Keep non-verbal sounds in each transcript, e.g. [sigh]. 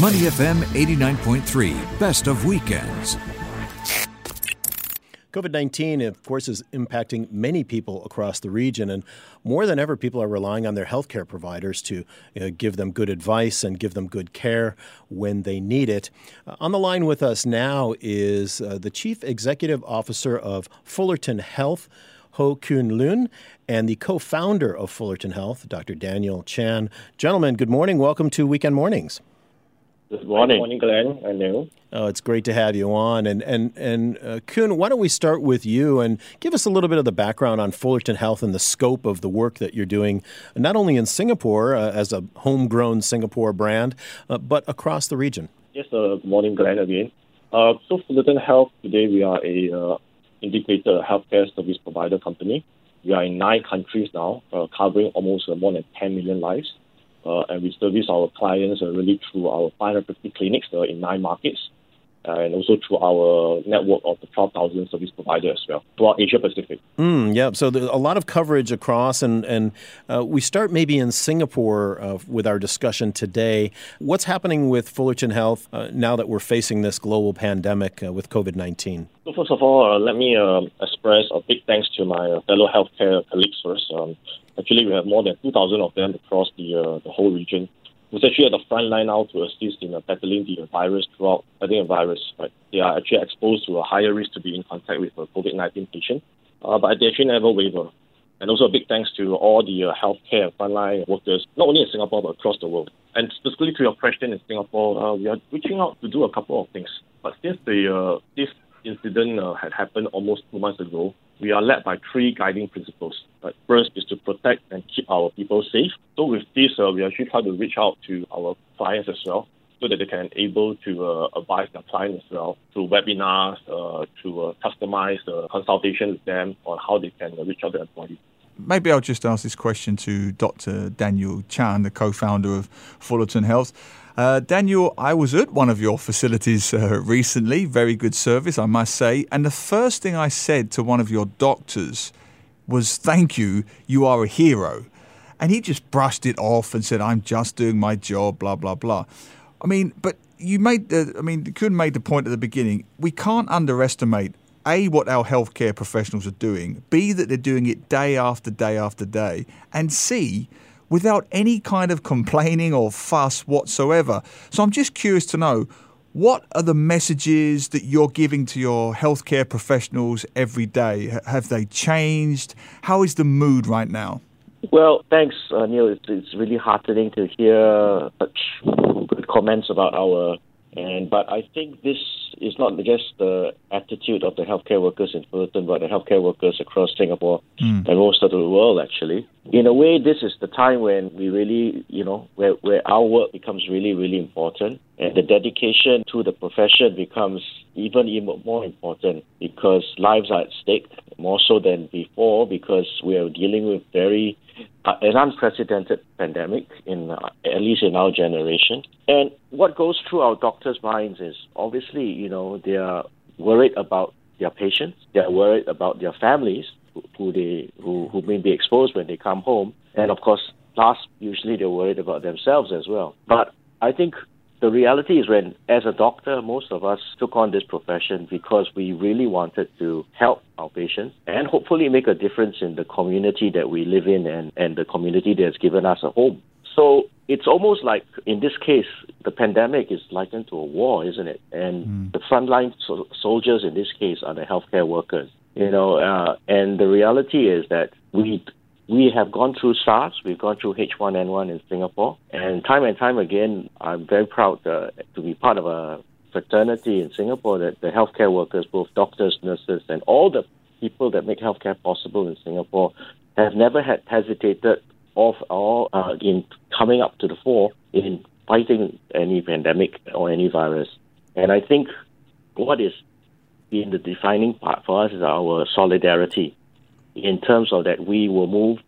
Money FM 89.3, best of weekends. COVID 19, of course, is impacting many people across the region. And more than ever, people are relying on their healthcare providers to you know, give them good advice and give them good care when they need it. Uh, on the line with us now is uh, the Chief Executive Officer of Fullerton Health. Ho Kun Lun, and the co founder of Fullerton Health, Dr. Daniel Chan. Gentlemen, good morning. Welcome to Weekend Mornings. Good morning. Good morning, Glenn and Neil. Oh, it's great to have you on. And and and uh, Kun, why don't we start with you and give us a little bit of the background on Fullerton Health and the scope of the work that you're doing, not only in Singapore uh, as a homegrown Singapore brand, uh, but across the region. Yes, uh, good morning, Glenn again. Uh, so Fullerton Health today we are a uh, integrated healthcare service provider company. We are in nine countries now, uh, covering almost uh, more than 10 million lives. Uh, and we service our clients uh, really through our 550 clinics uh, in nine markets and also through our network of the 12,000 service providers as well throughout Asia Pacific. Mm, yeah, so there's a lot of coverage across, and and uh, we start maybe in Singapore uh, with our discussion today. What's happening with Fullerton Health uh, now that we're facing this global pandemic uh, with COVID 19? So first of all, uh, let me um, express a big thanks to my fellow healthcare colleagues first. Um, actually, we have more than 2,000 of them across the uh, the whole region who's actually at the front line now to assist in battling the virus throughout battling the virus. Right, they are actually exposed to a higher risk to be in contact with a COVID-19 patient, uh, but they actually never waver. And also a big thanks to all the uh, healthcare frontline workers, not only in Singapore but across the world. And specifically to your question in Singapore, uh, we are reaching out to do a couple of things. But since the uh, this incident uh, had happened almost two months ago, we are led by three guiding principles. First is to protect and keep our people safe. So with this, uh, we actually try to reach out to our clients as well so that they can able to uh, advise their clients as well through webinars, uh, to uh, customize uh, consultation with them on how they can reach out to employees. Maybe I'll just ask this question to Dr. Daniel Chan, the co-founder of Fullerton Health. Uh, Daniel, I was at one of your facilities uh, recently. Very good service, I must say. And the first thing I said to one of your doctors was, Thank you, you are a hero. And he just brushed it off and said, I'm just doing my job, blah, blah, blah. I mean, but you made the, I mean, Kun made the point at the beginning. We can't underestimate a, what our healthcare professionals are doing, B, that they're doing it day after day after day, and C, without any kind of complaining or fuss whatsoever. So I'm just curious to know what are the messages that you're giving to your healthcare professionals every day? Have they changed? How is the mood right now? Well, thanks, uh, Neil. It's, it's really heartening to hear such good comments about our and but I think this is not just the attitude of the healthcare workers in Fullerton, but the healthcare workers across Singapore mm. and most of the world, actually. In a way, this is the time when we really, you know, where, where our work becomes really, really important. And the dedication to the profession becomes even, even more important because lives are at stake more so than before because we are dealing with very uh, an unprecedented pandemic in uh, at least in our generation. And what goes through our doctors' minds is obviously, you know, they are worried about their patients, they are worried about their families who they who, who may be exposed when they come home, and of course, last usually they're worried about themselves as well. But I think the reality is when, as a doctor, most of us took on this profession because we really wanted to help our patients and hopefully make a difference in the community that we live in and, and the community that has given us a home. So it's almost like, in this case, the pandemic is likened to a war, isn't it? And mm. the frontline so- soldiers in this case are the healthcare workers. You know, uh, and the reality is that we we have gone through SARS, we've gone through H1N1 in Singapore, and time and time again, I'm very proud uh, to be part of a fraternity in Singapore that the healthcare workers, both doctors, nurses, and all the people that make healthcare possible in Singapore have never had hesitated of or uh, in coming up to the fore in fighting any pandemic or any virus. And I think what is been the defining part for us is our solidarity in terms of that we will move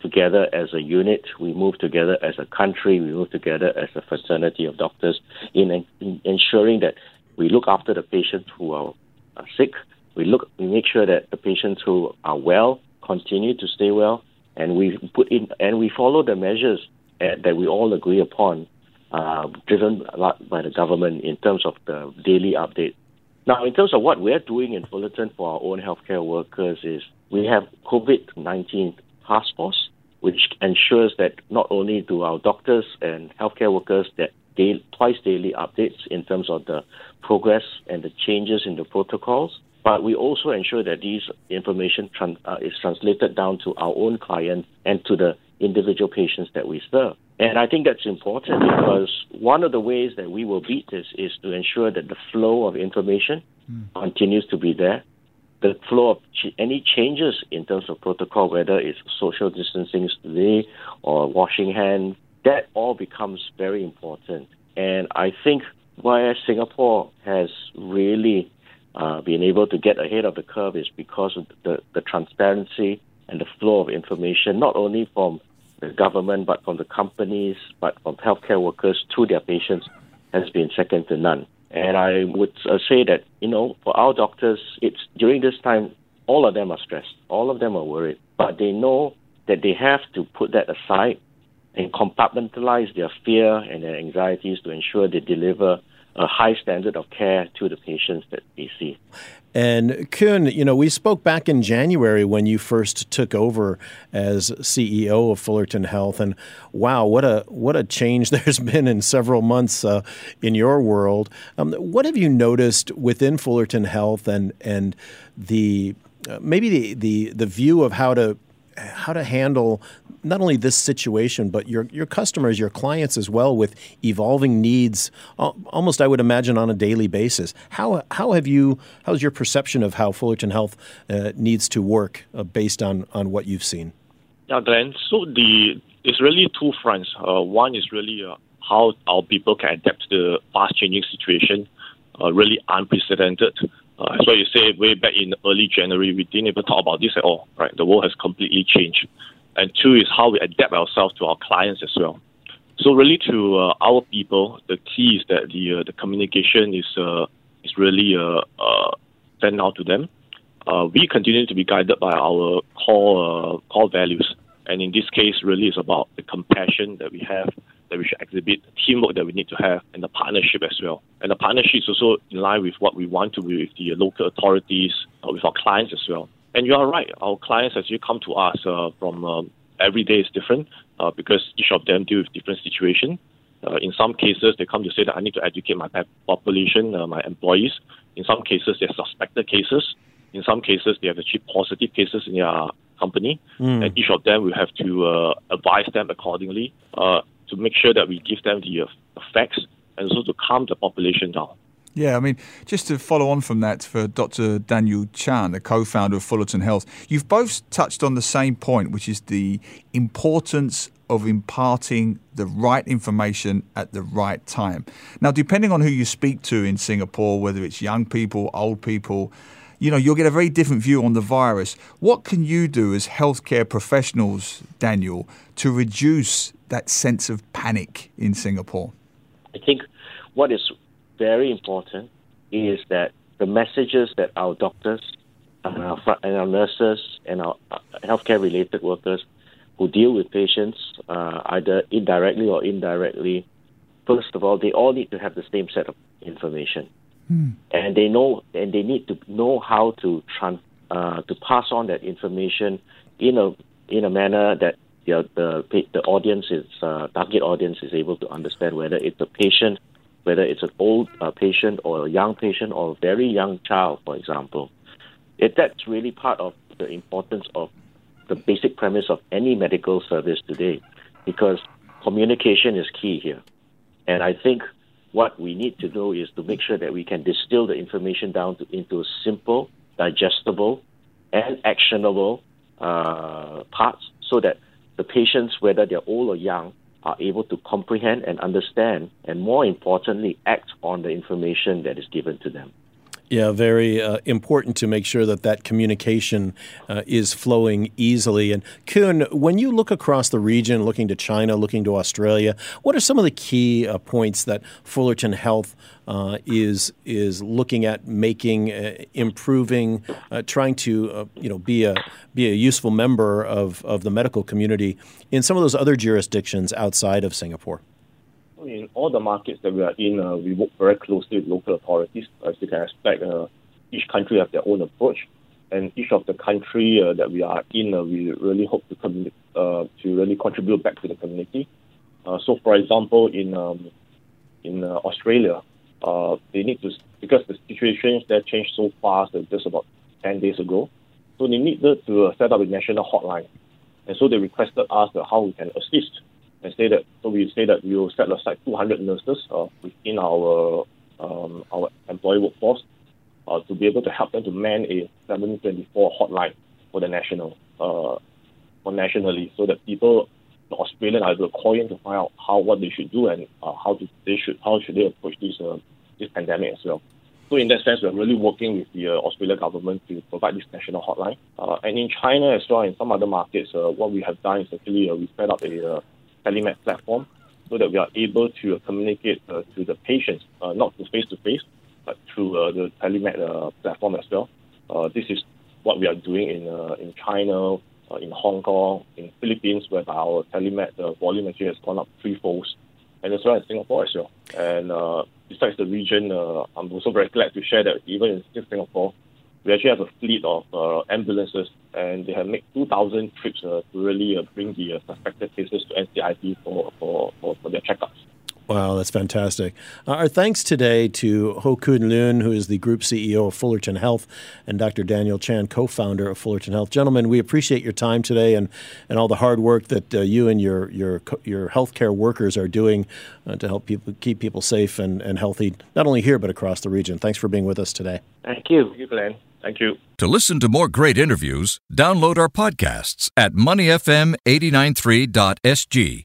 together as a unit, we move together as a country, we move together as a fraternity of doctors in, in ensuring that we look after the patients who are, are sick, we look we make sure that the patients who are well continue to stay well. And we put in and we follow the measures uh, that we all agree upon uh, driven by the government in terms of the daily update. Now, in terms of what we're doing in Fullerton for our own healthcare workers, is we have COVID 19 task force, which ensures that not only do our doctors and healthcare workers that day, twice daily updates in terms of the progress and the changes in the protocols, but we also ensure that these information tran- uh, is translated down to our own clients and to the individual patients that we serve. And I think that's important because one of the ways that we will beat this is to ensure that the flow of information mm. continues to be there. The flow of ch- any changes in terms of protocol, whether it's social distancing today or washing hands, that all becomes very important. And I think why Singapore has really uh, been able to get ahead of the curve is because of the, the transparency and the flow of information, not only from the government, but from the companies, but from healthcare workers to their patients, has been second to none. And I would uh, say that, you know, for our doctors, it's during this time, all of them are stressed, all of them are worried, but they know that they have to put that aside and compartmentalize their fear and their anxieties to ensure they deliver a high standard of care to the patients that they see. And Kun, you know, we spoke back in January when you first took over as CEO of Fullerton Health, and wow, what a what a change [laughs] there's been in several months uh, in your world. Um, what have you noticed within Fullerton Health, and and the uh, maybe the, the the view of how to how to handle not only this situation, but your your customers, your clients as well, with evolving needs. Almost, I would imagine, on a daily basis. How how have you? How's your perception of how Fullerton Health uh, needs to work uh, based on on what you've seen? Yeah, Glenn. So the it's really two fronts. Uh, one is really uh, how our people can adapt to the fast changing situation, uh, really unprecedented. Uh, that's why you say way back in early January, we didn't even talk about this at all, right? The world has completely changed. And two is how we adapt ourselves to our clients as well. So really, to uh, our people, the key is that the uh, the communication is uh, is really uh, uh, sent out to them. Uh, we continue to be guided by our core core values, and in this case, really, it's about the compassion that we have that we should exhibit, the teamwork that we need to have, and the partnership as well. And the partnership is also in line with what we want to be with the local authorities, uh, with our clients as well. And you are right, our clients actually come to us uh, from um, every day is different uh, because each of them deal with different situations. Uh, in some cases, they come to say that I need to educate my population, uh, my employees. In some cases, they're suspected cases. In some cases, they have actually positive cases in their company, mm. and each of them will have to uh, advise them accordingly. To make sure that we give them the uh, facts and also to calm the population down. Yeah, I mean, just to follow on from that for Dr. Daniel Chan, the co founder of Fullerton Health, you've both touched on the same point, which is the importance of imparting the right information at the right time. Now, depending on who you speak to in Singapore, whether it's young people, old people, you know, you'll get a very different view on the virus. What can you do as healthcare professionals, Daniel, to reduce that sense of panic in Singapore? I think what is very important is that the messages that our doctors and our, and our nurses and our uh, healthcare related workers who deal with patients uh, either indirectly or indirectly, first of all, they all need to have the same set of information, hmm. and they know and they need to know how to trans, uh, to pass on that information in a in a manner that the the, the audience is uh, target audience is able to understand whether it's a patient, whether it's an old uh, patient or a young patient or a very young child, for example. It, that's really part of the importance of the basic premise of any medical service today, because communication is key here. And I think what we need to do is to make sure that we can distill the information down to, into simple, digestible, and actionable uh, parts so that the patients, whether they're old or young, are able to comprehend and understand, and more importantly, act on the information that is given to them. Yeah, very uh, important to make sure that that communication uh, is flowing easily. And Kun, when you look across the region, looking to China, looking to Australia, what are some of the key uh, points that Fullerton Health uh, is is looking at making, uh, improving, uh, trying to you know be a be a useful member of, of the medical community in some of those other jurisdictions outside of Singapore? In all the markets that we are in, uh, we work very closely with local authorities. As you can expect, uh, each country has their own approach, and each of the country uh, that we are in, uh, we really hope to com- uh, to really contribute back to the community. Uh, so, for example, in um, in Australia, they need to because the situation there changed so fast, just about ten days ago. So they needed to set up a national hotline, and so they requested us how we can assist and say that so we say that we will set aside 200 nurses uh, within our um, our employee workforce uh, to be able to help them to man a 724 hotline for the national uh, for nationally, so that people the Australian are able to call in to find out how what they should do and uh, how they should how should they approach this uh, this pandemic as well. So in that sense, we're really working with the uh, Australian government to provide this national hotline. Uh, and in China as well, in some other markets, uh, what we have done is actually uh, we set up a uh, telemed platform so that we are able to uh, communicate uh, to the patients, uh, not face to face, but through uh, the telemed uh, platform as well. Uh, this is what we are doing in in China, in Hong Kong, in Philippines, where our telemed volume actually has gone up threefold, and as well as Singapore as well. And besides the region, I'm also very glad to share that even in Singapore, we actually have a fleet of uh, ambulances, and they have made 2,000 trips uh, to really uh, bring the uh, suspected cases to NCID for, for, for, for their checkups. Wow, that's fantastic. Uh, our thanks today to Ho Kun Lun, who is the group CEO of Fullerton Health, and Dr. Daniel Chan, co founder of Fullerton Health. Gentlemen, we appreciate your time today and, and all the hard work that uh, you and your, your, your healthcare workers are doing uh, to help people keep people safe and, and healthy, not only here, but across the region. Thanks for being with us today. Thank you. Thank you, Glenn. Thank you. To listen to more great interviews, download our podcasts at moneyfm893.sg